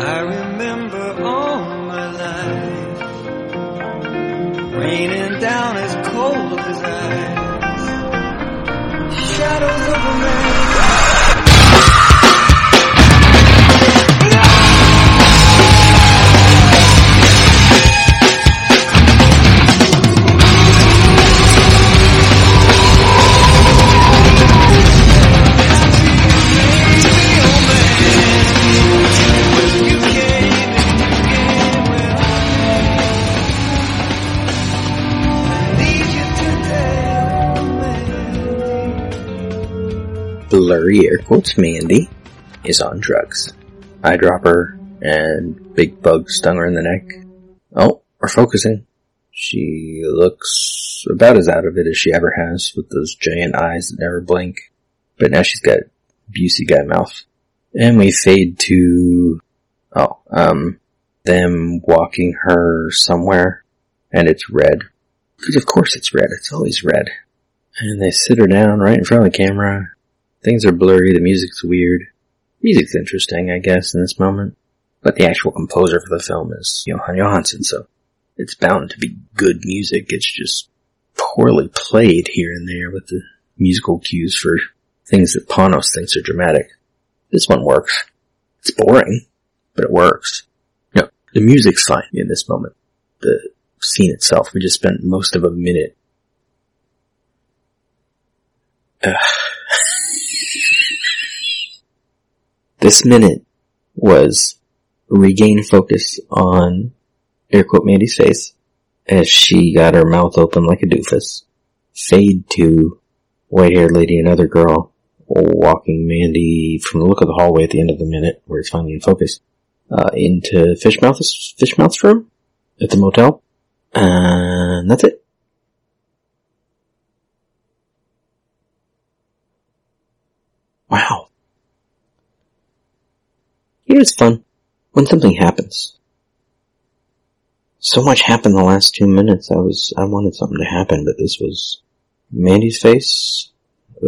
I remember all my life raining down as cold as ice. Blurry air quotes Mandy is on drugs. Eyedropper and big bug stung her in the neck. Oh, we're focusing. She looks about as out of it as she ever has with those giant eyes that never blink. But now she's got Busey guy mouth. And we fade to, oh, um, them walking her somewhere and it's red. Because of course it's red. It's always red. And they sit her down right in front of the camera. Things are blurry. The music's weird. Music's interesting, I guess, in this moment. But the actual composer for the film is Jóhann Jóhannsson, so it's bound to be good music. It's just poorly played here and there with the musical cues for things that Panos thinks are dramatic. This one works. It's boring, but it works. No, the music's fine in this moment. The scene itself, we just spent most of a minute. Ugh. This minute was regain focus on air quote Mandy's face as she got her mouth open like a doofus. Fade to white haired lady and other girl walking Mandy from the look of the hallway at the end of the minute where it's finally in focus, uh, into Fishmouth's, Fishmouth's room at the motel. And that's it. Here's fun. When something happens. So much happened the last two minutes. I was, I wanted something to happen, but this was Mandy's face.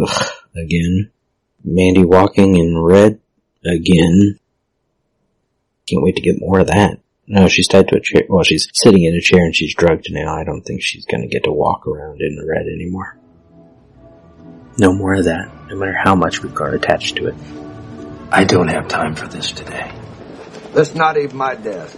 Ugh, again. Mandy walking in red again. Can't wait to get more of that. No, she's tied to a chair. Well, she's sitting in a chair and she's drugged now. I don't think she's gonna get to walk around in the red anymore. No more of that, no matter how much we've got attached to it. I don't have time for this today. That's not even my desk.